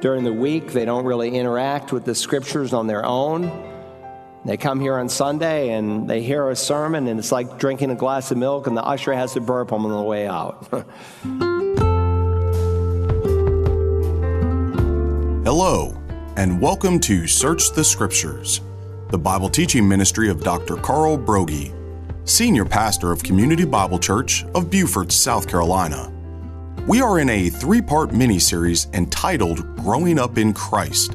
During the week, they don't really interact with the scriptures on their own. They come here on Sunday and they hear a sermon, and it's like drinking a glass of milk, and the usher has to burp them on the way out. Hello, and welcome to Search the Scriptures, the Bible teaching ministry of Dr. Carl Broggi, Senior Pastor of Community Bible Church of Beaufort, South Carolina. We are in a three part mini series entitled Growing Up in Christ,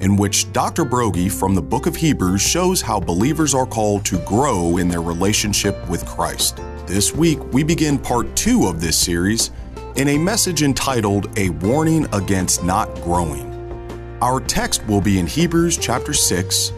in which Dr. Broggi from the book of Hebrews shows how believers are called to grow in their relationship with Christ. This week, we begin part two of this series in a message entitled A Warning Against Not Growing. Our text will be in Hebrews chapter 6,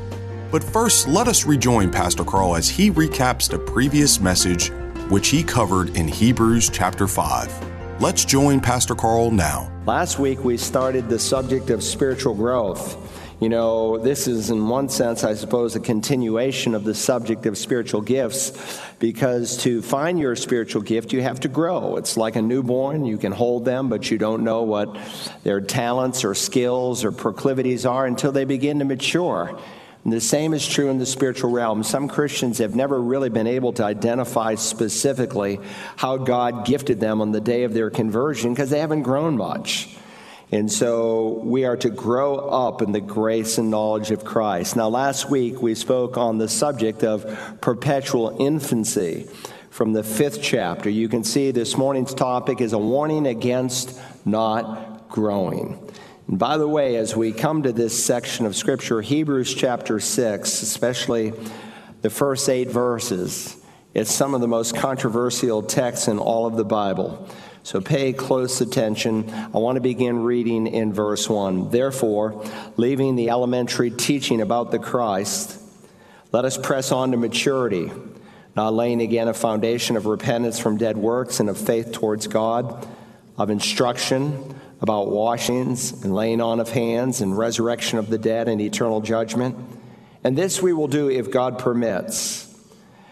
but first let us rejoin Pastor Carl as he recaps the previous message which he covered in Hebrews chapter 5. Let's join Pastor Carl now. Last week we started the subject of spiritual growth. You know, this is in one sense, I suppose, a continuation of the subject of spiritual gifts because to find your spiritual gift, you have to grow. It's like a newborn. You can hold them, but you don't know what their talents or skills or proclivities are until they begin to mature. And the same is true in the spiritual realm. Some Christians have never really been able to identify specifically how God gifted them on the day of their conversion because they haven't grown much. And so we are to grow up in the grace and knowledge of Christ. Now, last week we spoke on the subject of perpetual infancy from the fifth chapter. You can see this morning's topic is a warning against not growing. And by the way, as we come to this section of Scripture, Hebrews chapter 6, especially the first eight verses, it's some of the most controversial texts in all of the Bible. So pay close attention. I want to begin reading in verse 1. Therefore, leaving the elementary teaching about the Christ, let us press on to maturity, not laying again a foundation of repentance from dead works and of faith towards God, of instruction about washings and laying on of hands and resurrection of the dead and eternal judgment. And this we will do if God permits.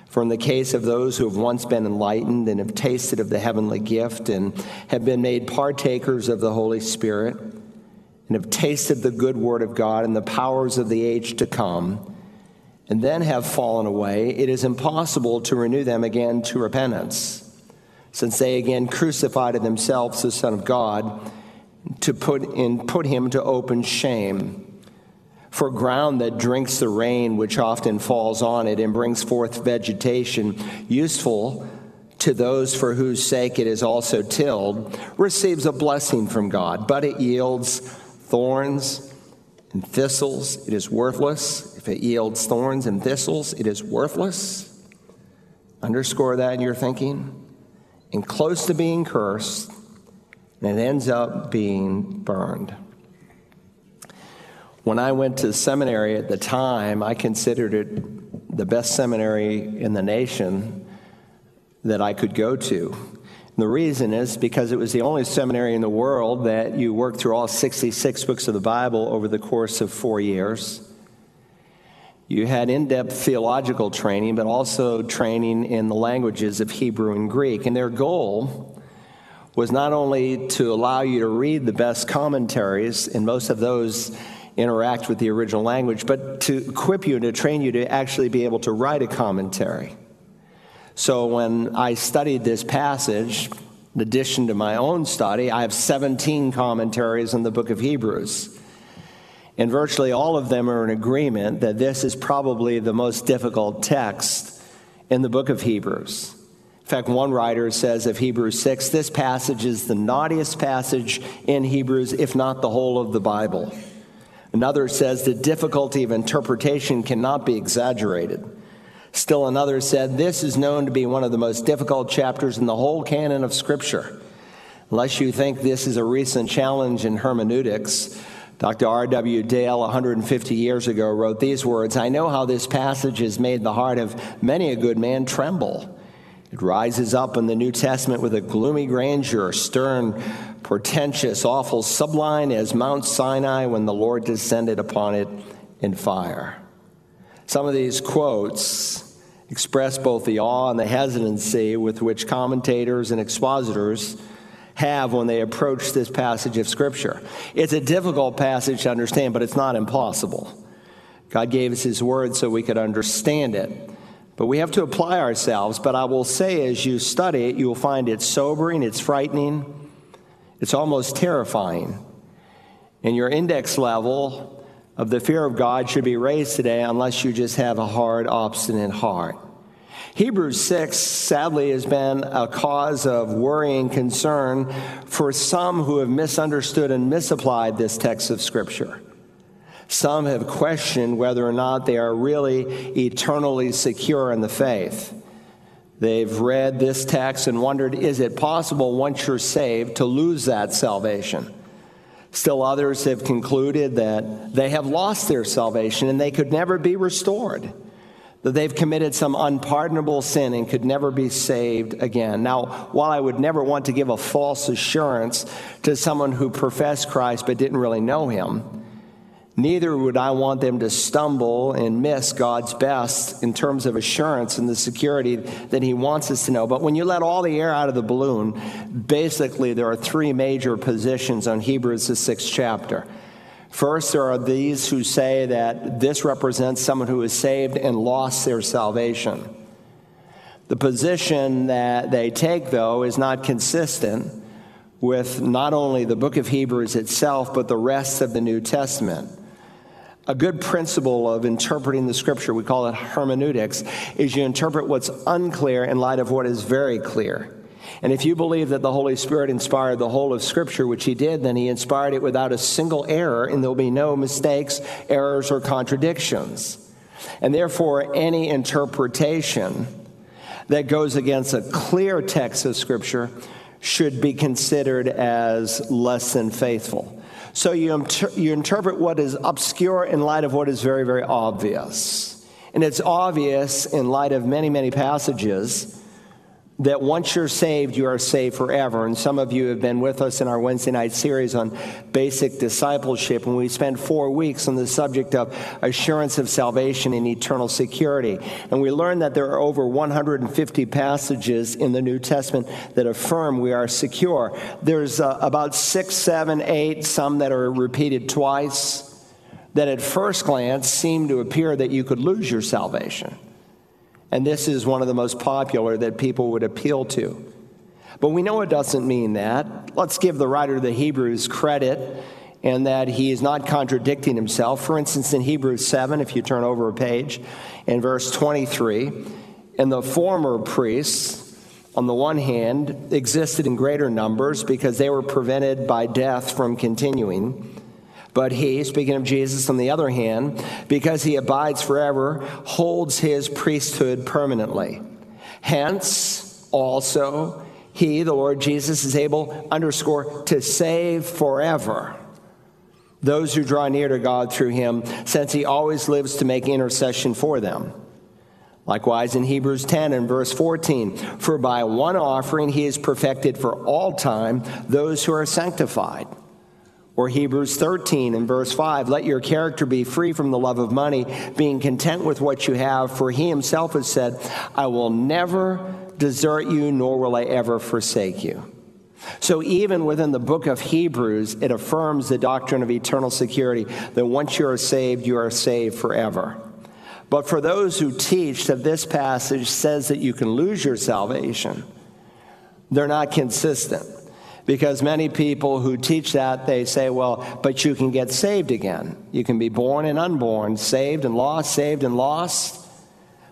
For in the case of those who have once been enlightened and have tasted of the heavenly gift and have been made partakers of the Holy Spirit and have tasted the good word of God and the powers of the age to come, and then have fallen away, it is impossible to renew them again to repentance, since they again crucified in themselves the Son of God to put in put him to open shame for ground that drinks the rain which often falls on it and brings forth vegetation useful to those for whose sake it is also tilled receives a blessing from God. But it yields thorns and thistles. It is worthless. If it yields thorns and thistles it is worthless. Underscore that in your thinking. And close to being cursed and it ends up being burned. When I went to seminary at the time, I considered it the best seminary in the nation that I could go to. And the reason is because it was the only seminary in the world that you worked through all 66 books of the Bible over the course of four years. You had in depth theological training, but also training in the languages of Hebrew and Greek. And their goal was not only to allow you to read the best commentaries, and most of those interact with the original language, but to equip you and to train you to actually be able to write a commentary. So when I studied this passage, in addition to my own study, I have 17 commentaries on the book of Hebrews. And virtually all of them are in agreement that this is probably the most difficult text in the book of Hebrews. In fact, one writer says of Hebrews 6 this passage is the knottiest passage in Hebrews, if not the whole of the Bible. Another says the difficulty of interpretation cannot be exaggerated. Still another said this is known to be one of the most difficult chapters in the whole canon of Scripture. Unless you think this is a recent challenge in hermeneutics, Dr. R.W. Dale, 150 years ago, wrote these words I know how this passage has made the heart of many a good man tremble. It rises up in the New Testament with a gloomy grandeur, stern, portentous, awful, sublime as Mount Sinai when the Lord descended upon it in fire. Some of these quotes express both the awe and the hesitancy with which commentators and expositors have when they approach this passage of Scripture. It's a difficult passage to understand, but it's not impossible. God gave us His Word so we could understand it. But we have to apply ourselves. But I will say, as you study it, you will find it sobering, it's frightening, it's almost terrifying. And your index level of the fear of God should be raised today unless you just have a hard, obstinate heart. Hebrews 6 sadly has been a cause of worrying concern for some who have misunderstood and misapplied this text of Scripture. Some have questioned whether or not they are really eternally secure in the faith. They've read this text and wondered is it possible once you're saved to lose that salvation? Still, others have concluded that they have lost their salvation and they could never be restored, that they've committed some unpardonable sin and could never be saved again. Now, while I would never want to give a false assurance to someone who professed Christ but didn't really know him, Neither would I want them to stumble and miss God's best in terms of assurance and the security that He wants us to know. But when you let all the air out of the balloon, basically there are three major positions on Hebrews, the sixth chapter. First, there are these who say that this represents someone who is saved and lost their salvation. The position that they take, though, is not consistent with not only the book of Hebrews itself, but the rest of the New Testament. A good principle of interpreting the scripture, we call it hermeneutics, is you interpret what's unclear in light of what is very clear. And if you believe that the Holy Spirit inspired the whole of Scripture, which He did, then He inspired it without a single error, and there'll be no mistakes, errors, or contradictions. And therefore, any interpretation that goes against a clear text of Scripture should be considered as less than faithful. So you, inter- you interpret what is obscure in light of what is very, very obvious. And it's obvious in light of many, many passages that once you're saved, you are saved forever. And some of you have been with us in our Wednesday night series on basic discipleship, and we spent four weeks on the subject of assurance of salvation and eternal security. And we learned that there are over 150 passages in the New Testament that affirm we are secure. There's uh, about six, seven, eight, some that are repeated twice, that at first glance seem to appear that you could lose your salvation. And this is one of the most popular that people would appeal to. But we know it doesn't mean that. Let's give the writer of the Hebrews credit and that he is not contradicting himself. For instance, in Hebrews 7, if you turn over a page, in verse 23, and the former priests, on the one hand, existed in greater numbers because they were prevented by death from continuing. But he, speaking of Jesus, on the other hand, because he abides forever, holds his priesthood permanently. Hence, also, he, the Lord Jesus, is able, underscore, to save forever those who draw near to God through him, since he always lives to make intercession for them. Likewise, in Hebrews 10 and verse 14, for by one offering he is perfected for all time those who are sanctified. Or Hebrews 13 and verse 5 let your character be free from the love of money, being content with what you have, for he himself has said, I will never desert you, nor will I ever forsake you. So, even within the book of Hebrews, it affirms the doctrine of eternal security that once you are saved, you are saved forever. But for those who teach that this passage says that you can lose your salvation, they're not consistent. Because many people who teach that, they say, well, but you can get saved again. You can be born and unborn, saved and lost, saved and lost.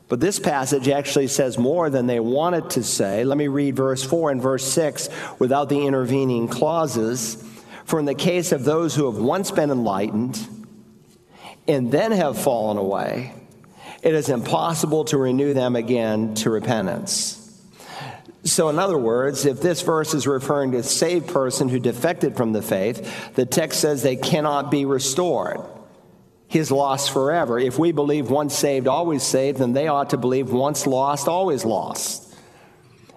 But this passage actually says more than they wanted to say. Let me read verse 4 and verse 6 without the intervening clauses. For in the case of those who have once been enlightened and then have fallen away, it is impossible to renew them again to repentance. So, in other words, if this verse is referring to a saved person who defected from the faith, the text says they cannot be restored. He's lost forever. If we believe once saved, always saved, then they ought to believe once lost, always lost.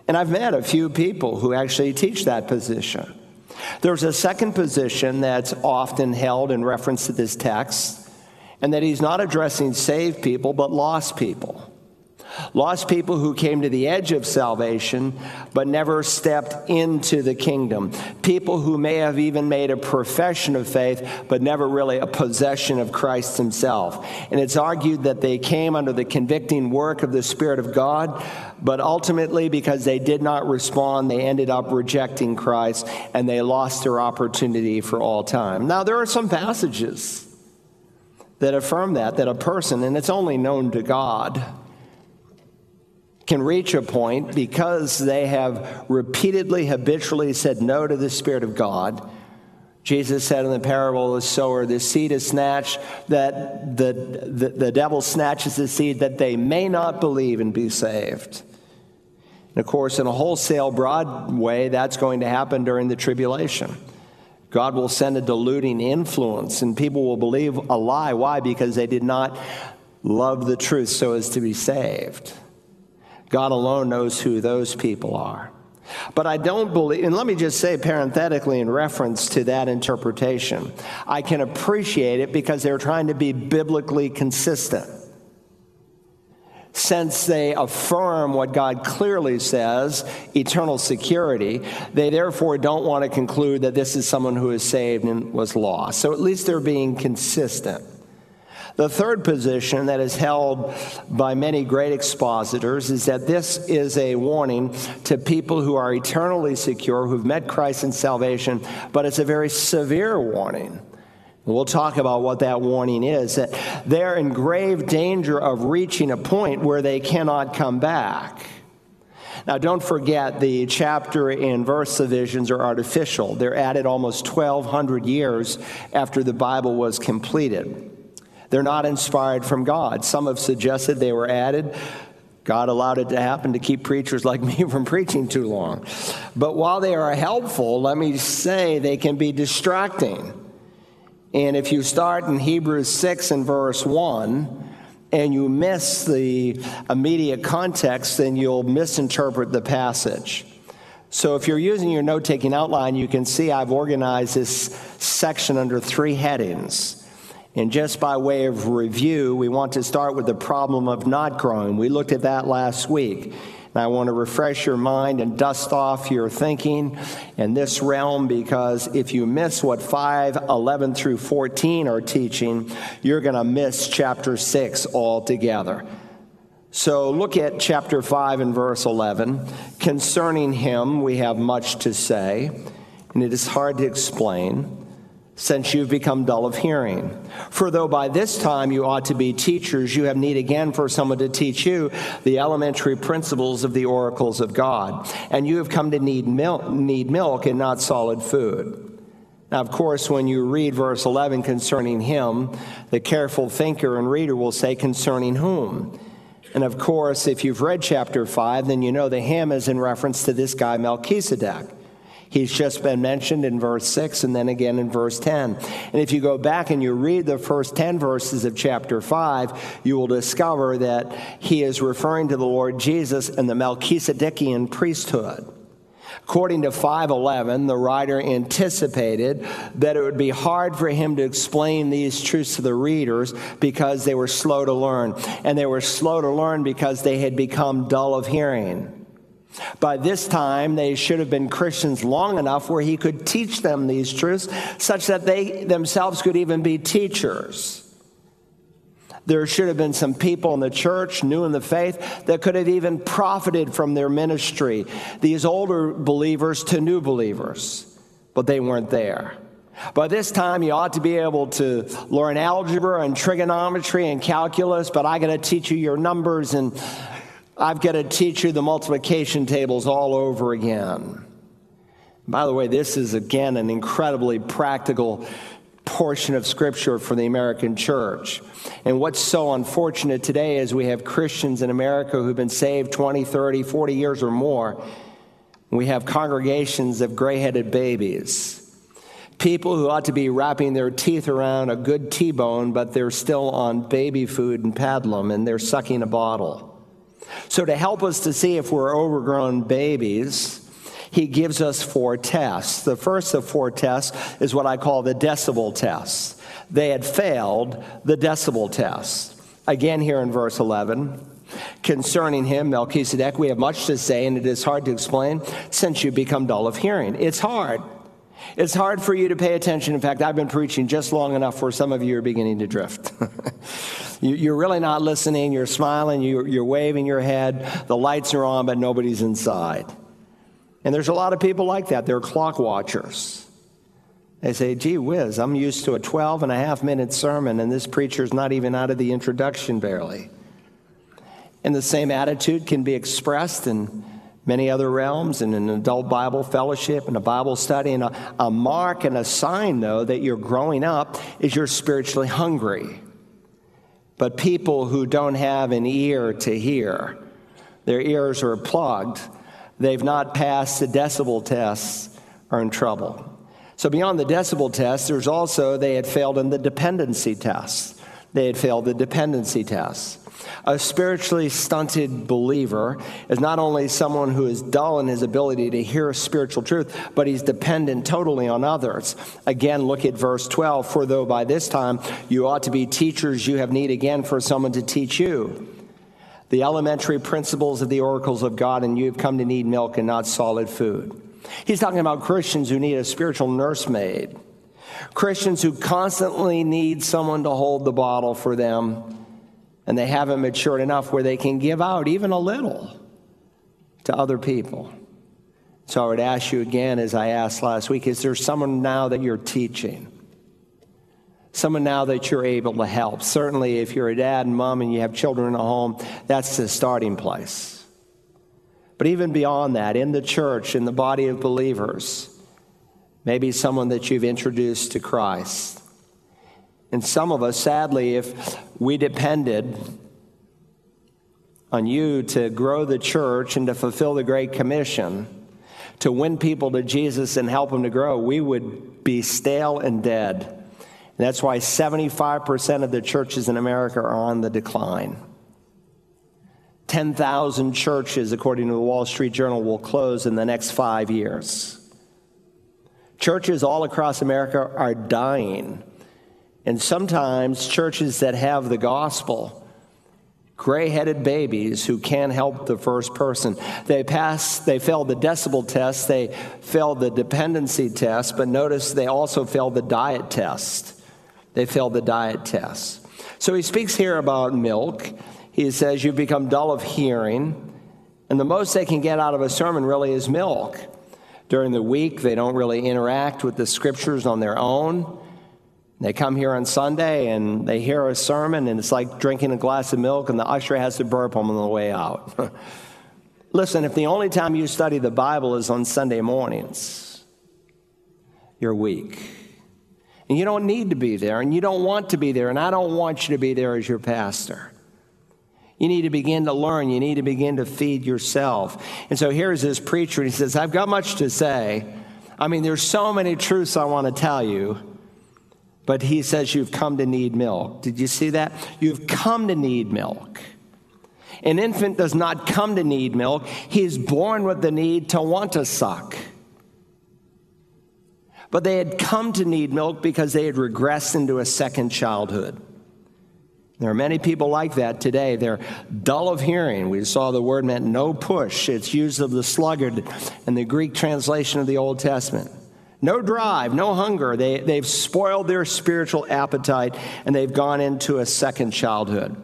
And I've met a few people who actually teach that position. There's a second position that's often held in reference to this text, and that he's not addressing saved people, but lost people. Lost people who came to the edge of salvation but never stepped into the kingdom. People who may have even made a profession of faith but never really a possession of Christ himself. And it's argued that they came under the convicting work of the Spirit of God, but ultimately, because they did not respond, they ended up rejecting Christ and they lost their opportunity for all time. Now, there are some passages that affirm that, that a person, and it's only known to God, can reach a point because they have repeatedly, habitually said no to the Spirit of God. Jesus said in the parable of the sower, the seed is snatched, that the, the, the devil snatches the seed that they may not believe and be saved. And of course, in a wholesale, broad way, that's going to happen during the tribulation. God will send a deluding influence, and people will believe a lie. Why? Because they did not love the truth so as to be saved. God alone knows who those people are. But I don't believe, and let me just say parenthetically in reference to that interpretation, I can appreciate it because they're trying to be biblically consistent. Since they affirm what God clearly says, eternal security, they therefore don't want to conclude that this is someone who is saved and was lost. So at least they're being consistent. The third position that is held by many great expositors is that this is a warning to people who are eternally secure, who've met Christ in salvation, but it's a very severe warning. We'll talk about what that warning is that they're in grave danger of reaching a point where they cannot come back. Now, don't forget the chapter and verse divisions are artificial. They're added almost 1,200 years after the Bible was completed. They're not inspired from God. Some have suggested they were added. God allowed it to happen to keep preachers like me from preaching too long. But while they are helpful, let me say they can be distracting. And if you start in Hebrews 6 and verse 1, and you miss the immediate context, then you'll misinterpret the passage. So if you're using your note taking outline, you can see I've organized this section under three headings. And just by way of review, we want to start with the problem of not growing. We looked at that last week. And I want to refresh your mind and dust off your thinking in this realm because if you miss what 5, 11 through 14 are teaching, you're going to miss chapter 6 altogether. So look at chapter 5 and verse 11. Concerning him, we have much to say, and it is hard to explain since you've become dull of hearing. For though by this time you ought to be teachers, you have need again for someone to teach you the elementary principles of the oracles of God. And you have come to need milk, need milk and not solid food. Now, of course, when you read verse 11 concerning him, the careful thinker and reader will say, concerning whom? And of course, if you've read chapter 5, then you know the him is in reference to this guy, Melchizedek. He's just been mentioned in verse 6 and then again in verse 10. And if you go back and you read the first 10 verses of chapter 5, you will discover that he is referring to the Lord Jesus and the Melchizedekian priesthood. According to 511, the writer anticipated that it would be hard for him to explain these truths to the readers because they were slow to learn. And they were slow to learn because they had become dull of hearing. By this time, they should have been Christians long enough where he could teach them these truths, such that they themselves could even be teachers. There should have been some people in the church, new in the faith, that could have even profited from their ministry, these older believers to new believers, but they weren't there. By this time, you ought to be able to learn algebra and trigonometry and calculus, but I got to teach you your numbers and I've got to teach you the multiplication tables all over again. By the way, this is again an incredibly practical portion of Scripture for the American church. And what's so unfortunate today is we have Christians in America who've been saved 20, 30, 40 years or more. We have congregations of gray headed babies. People who ought to be wrapping their teeth around a good T bone, but they're still on baby food and pablum and they're sucking a bottle. So, to help us to see if we're overgrown babies, he gives us four tests. The first of four tests is what I call the decibel test. They had failed the decibel test. Again, here in verse 11. Concerning him, Melchizedek, we have much to say, and it is hard to explain since you become dull of hearing. It's hard. It's hard for you to pay attention. In fact, I've been preaching just long enough where some of you are beginning to drift. You're really not listening. You're smiling. You're waving your head. The lights are on, but nobody's inside. And there's a lot of people like that. They're clock watchers. They say, gee whiz, I'm used to a 12 and a half minute sermon, and this preacher's not even out of the introduction barely. And the same attitude can be expressed in many other realms in an adult Bible fellowship and a Bible study. And a, a mark and a sign, though, that you're growing up is you're spiritually hungry. But people who don't have an ear to hear, their ears are plugged, they've not passed the decibel tests, are in trouble. So, beyond the decibel test, there's also they had failed in the dependency test. They had failed the dependency test. A spiritually stunted believer is not only someone who is dull in his ability to hear spiritual truth, but he's dependent totally on others. Again, look at verse 12. For though by this time you ought to be teachers, you have need again for someone to teach you the elementary principles of the oracles of God, and you have come to need milk and not solid food. He's talking about Christians who need a spiritual nursemaid, Christians who constantly need someone to hold the bottle for them and they haven't matured enough where they can give out even a little to other people. So I would ask you again, as I asked last week, is there someone now that you're teaching? Someone now that you're able to help? Certainly, if you're a dad and mom and you have children in a home, that's the starting place. But even beyond that, in the church, in the body of believers, maybe someone that you've introduced to Christ and some of us, sadly, if we depended on you to grow the church and to fulfill the Great Commission, to win people to Jesus and help them to grow, we would be stale and dead. And that's why 75% of the churches in America are on the decline. 10,000 churches, according to the Wall Street Journal, will close in the next five years. Churches all across America are dying and sometimes churches that have the gospel, gray headed babies who can't help the first person. They pass, they failed the decibel test, they failed the dependency test, but notice they also failed the diet test. They failed the diet test. So he speaks here about milk. He says, You've become dull of hearing. And the most they can get out of a sermon really is milk. During the week, they don't really interact with the scriptures on their own. They come here on Sunday and they hear a sermon, and it's like drinking a glass of milk, and the usher has to burp them on the way out. Listen, if the only time you study the Bible is on Sunday mornings, you're weak. And you don't need to be there, and you don't want to be there, and I don't want you to be there as your pastor. You need to begin to learn. You need to begin to feed yourself. And so here's this preacher, and he says, I've got much to say. I mean, there's so many truths I want to tell you. But he says you've come to need milk. Did you see that? You've come to need milk. An infant does not come to need milk, he's born with the need to want to suck. But they had come to need milk because they had regressed into a second childhood. There are many people like that today. They're dull of hearing. We saw the word meant no push. It's used of the sluggard in the Greek translation of the Old Testament. No drive, no hunger. They, they've spoiled their spiritual appetite and they've gone into a second childhood.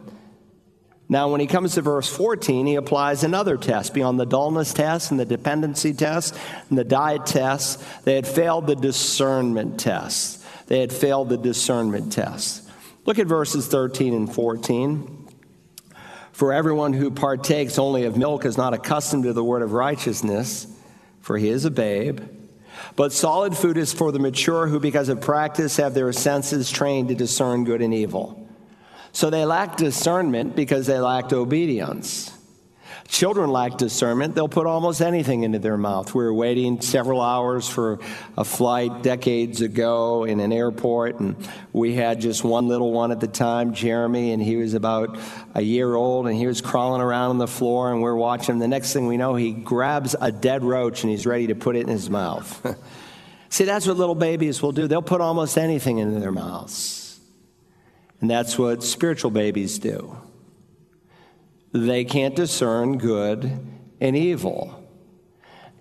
Now, when he comes to verse 14, he applies another test beyond the dullness test and the dependency test and the diet test. They had failed the discernment test. They had failed the discernment test. Look at verses 13 and 14. For everyone who partakes only of milk is not accustomed to the word of righteousness, for he is a babe. But solid food is for the mature who, because of practice, have their senses trained to discern good and evil. So they lack discernment because they lacked obedience. Children lack discernment. They'll put almost anything into their mouth. We were waiting several hours for a flight decades ago in an airport, and we had just one little one at the time, Jeremy, and he was about a year old, and he was crawling around on the floor, and we're watching. The next thing we know, he grabs a dead roach and he's ready to put it in his mouth. See, that's what little babies will do. They'll put almost anything into their mouths. And that's what spiritual babies do. They can't discern good and evil.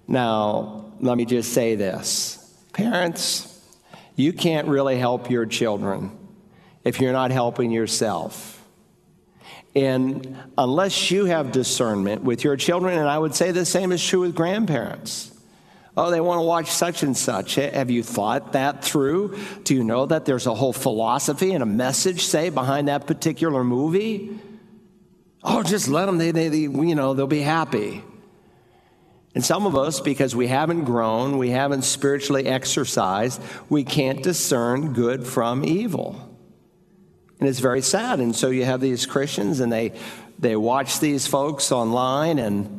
Now, let me just say this parents, you can't really help your children if you're not helping yourself. And unless you have discernment with your children, and I would say the same is true with grandparents. Oh, they want to watch such and such. Have you thought that through? Do you know that there's a whole philosophy and a message, say, behind that particular movie? Oh, just let them, they, they, they, you know, they'll be happy. And some of us, because we haven't grown, we haven't spiritually exercised, we can't discern good from evil. And it's very sad. And so you have these Christians and they, they watch these folks online and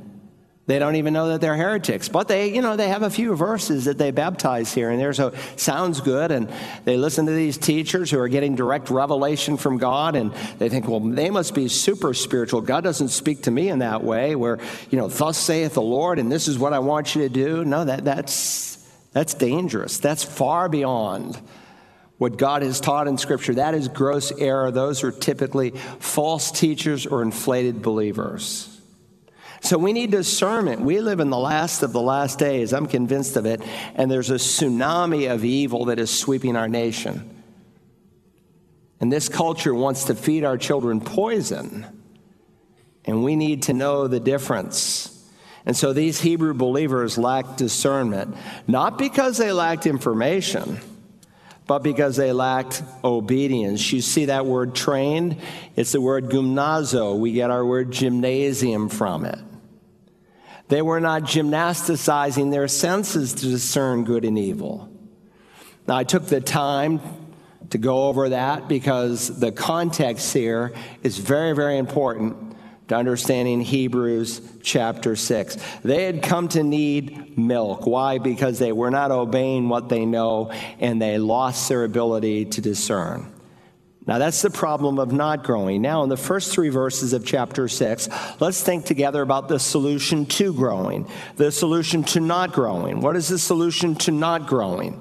they don't even know that they're heretics. But they, you know, they have a few verses that they baptize here and there. So sounds good. And they listen to these teachers who are getting direct revelation from God and they think, well, they must be super spiritual. God doesn't speak to me in that way where, you know, thus saith the Lord and this is what I want you to do. No, that, that's, that's dangerous. That's far beyond what God has taught in Scripture. That is gross error. Those are typically false teachers or inflated believers. So we need discernment. We live in the last of the last days. I'm convinced of it. And there's a tsunami of evil that is sweeping our nation. And this culture wants to feed our children poison. And we need to know the difference. And so these Hebrew believers lacked discernment, not because they lacked information but because they lacked obedience. You see that word trained? It's the word gymnazo. We get our word gymnasium from it. They were not gymnasticizing their senses to discern good and evil. Now, I took the time to go over that because the context here is very, very important to understanding Hebrews chapter 6. They had come to need milk. Why? Because they were not obeying what they know and they lost their ability to discern. Now, that's the problem of not growing. Now, in the first three verses of chapter 6, let's think together about the solution to growing, the solution to not growing. What is the solution to not growing?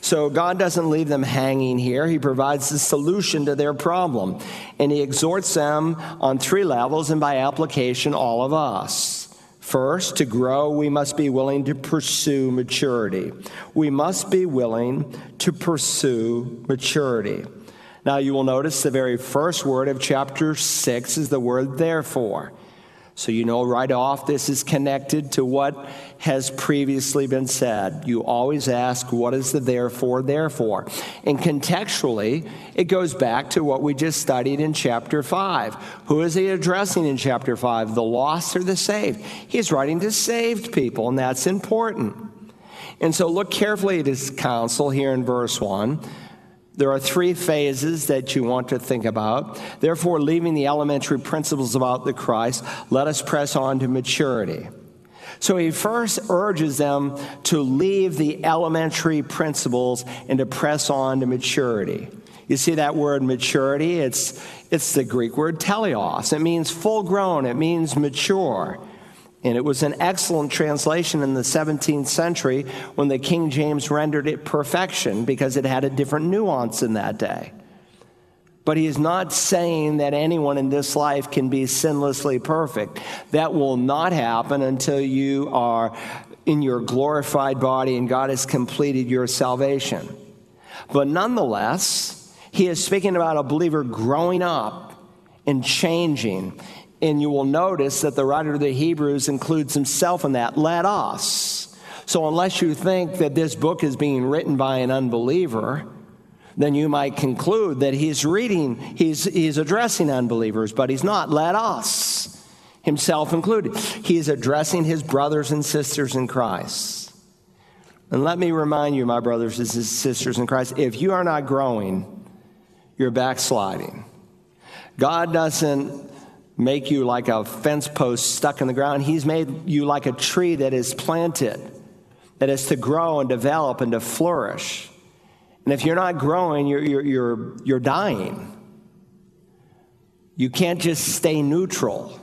So God doesn't leave them hanging here. He provides the solution to their problem. And He exhorts them on three levels and by application, all of us. First, to grow, we must be willing to pursue maturity. We must be willing to pursue maturity. Now, you will notice the very first word of chapter 6 is the word therefore. So you know right off this is connected to what has previously been said. You always ask, what is the therefore, therefore? And contextually, it goes back to what we just studied in chapter 5. Who is he addressing in chapter 5? The lost or the saved? He's writing to saved people, and that's important. And so look carefully at his counsel here in verse 1. There are three phases that you want to think about. Therefore, leaving the elementary principles about the Christ, let us press on to maturity. So he first urges them to leave the elementary principles and to press on to maturity. You see that word maturity? It's, it's the Greek word teleos. It means full grown, it means mature. And it was an excellent translation in the 17th century when the King James rendered it perfection because it had a different nuance in that day. But he is not saying that anyone in this life can be sinlessly perfect. That will not happen until you are in your glorified body and God has completed your salvation. But nonetheless, he is speaking about a believer growing up and changing and you will notice that the writer of the Hebrews includes himself in that. Let us. So, unless you think that this book is being written by an unbeliever, then you might conclude that he's reading, he's, he's addressing unbelievers, but he's not. Let us, himself included. He is addressing his brothers and sisters in Christ. And let me remind you, my brothers and sisters in Christ, if you are not growing, you're backsliding. God doesn't make you like a fence post stuck in the ground. He's made you like a tree that is planted, that is to grow and develop and to flourish. And if you're not growing, you're, you're, you're, you're dying. You can't just stay neutral.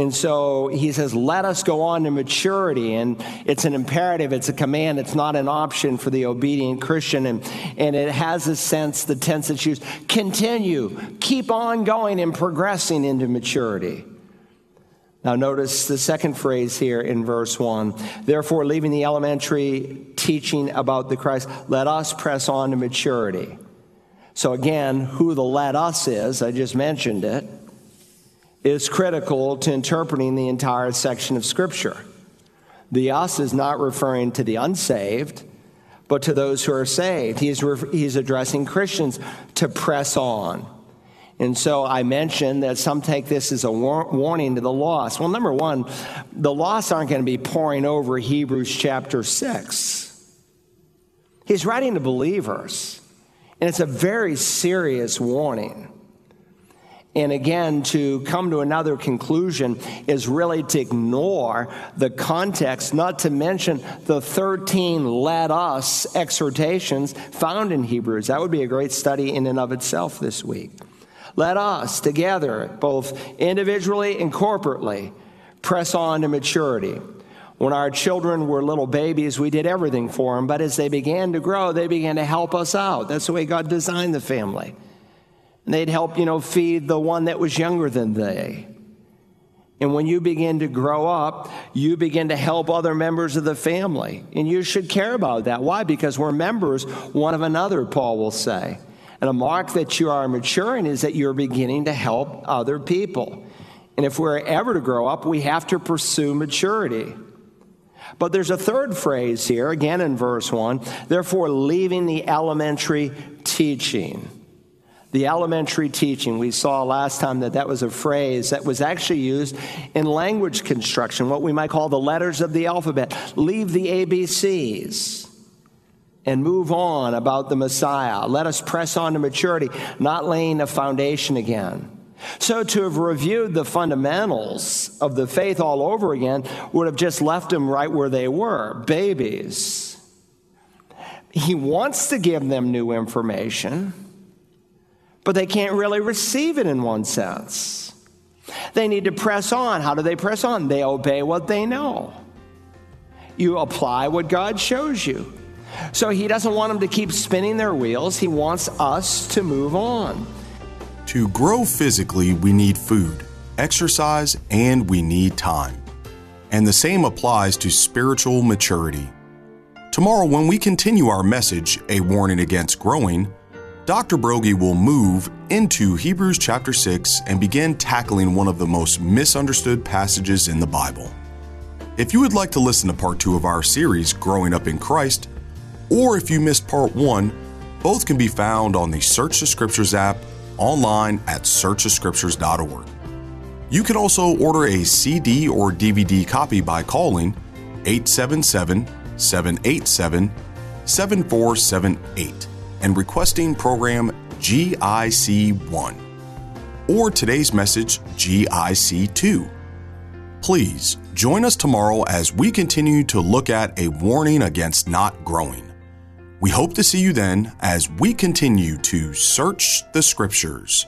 And so he says, let us go on to maturity. And it's an imperative, it's a command, it's not an option for the obedient Christian. And, and it has a sense, the tense that's used, continue, keep on going and progressing into maturity. Now, notice the second phrase here in verse 1. Therefore, leaving the elementary teaching about the Christ, let us press on to maturity. So, again, who the let us is, I just mentioned it is critical to interpreting the entire section of Scripture. The us is not referring to the unsaved, but to those who are saved. He's, re- he's addressing Christians to press on. And so I mentioned that some take this as a war- warning to the lost. Well, number one, the lost aren't going to be pouring over Hebrews chapter 6. He's writing to believers, and it's a very serious warning. And again, to come to another conclusion is really to ignore the context, not to mention the 13 let us exhortations found in Hebrews. That would be a great study in and of itself this week. Let us together, both individually and corporately, press on to maturity. When our children were little babies, we did everything for them, but as they began to grow, they began to help us out. That's the way God designed the family. And they'd help, you know, feed the one that was younger than they. And when you begin to grow up, you begin to help other members of the family. And you should care about that. Why? Because we're members one of another, Paul will say. And a mark that you are maturing is that you're beginning to help other people. And if we're ever to grow up, we have to pursue maturity. But there's a third phrase here, again in verse 1 therefore, leaving the elementary teaching the elementary teaching. We saw last time that that was a phrase that was actually used in language construction, what we might call the letters of the alphabet. Leave the ABCs and move on about the Messiah. Let us press on to maturity, not laying a foundation again. So, to have reviewed the fundamentals of the faith all over again would have just left them right where they were babies. He wants to give them new information but they can't really receive it in one sense. They need to press on. How do they press on? They obey what they know. You apply what God shows you. So he doesn't want them to keep spinning their wheels. He wants us to move on. To grow physically, we need food, exercise, and we need time. And the same applies to spiritual maturity. Tomorrow, when we continue our message, A Warning Against Growing, Dr. Broggi will move into Hebrews chapter 6 and begin tackling one of the most misunderstood passages in the Bible. If you would like to listen to part 2 of our series, Growing Up in Christ, or if you missed part 1, both can be found on the Search the Scriptures app online at searchthescriptures.org. You can also order a CD or DVD copy by calling 877 787 7478 and requesting program GIC1 or today's message GIC2. Please join us tomorrow as we continue to look at a warning against not growing. We hope to see you then as we continue to search the scriptures.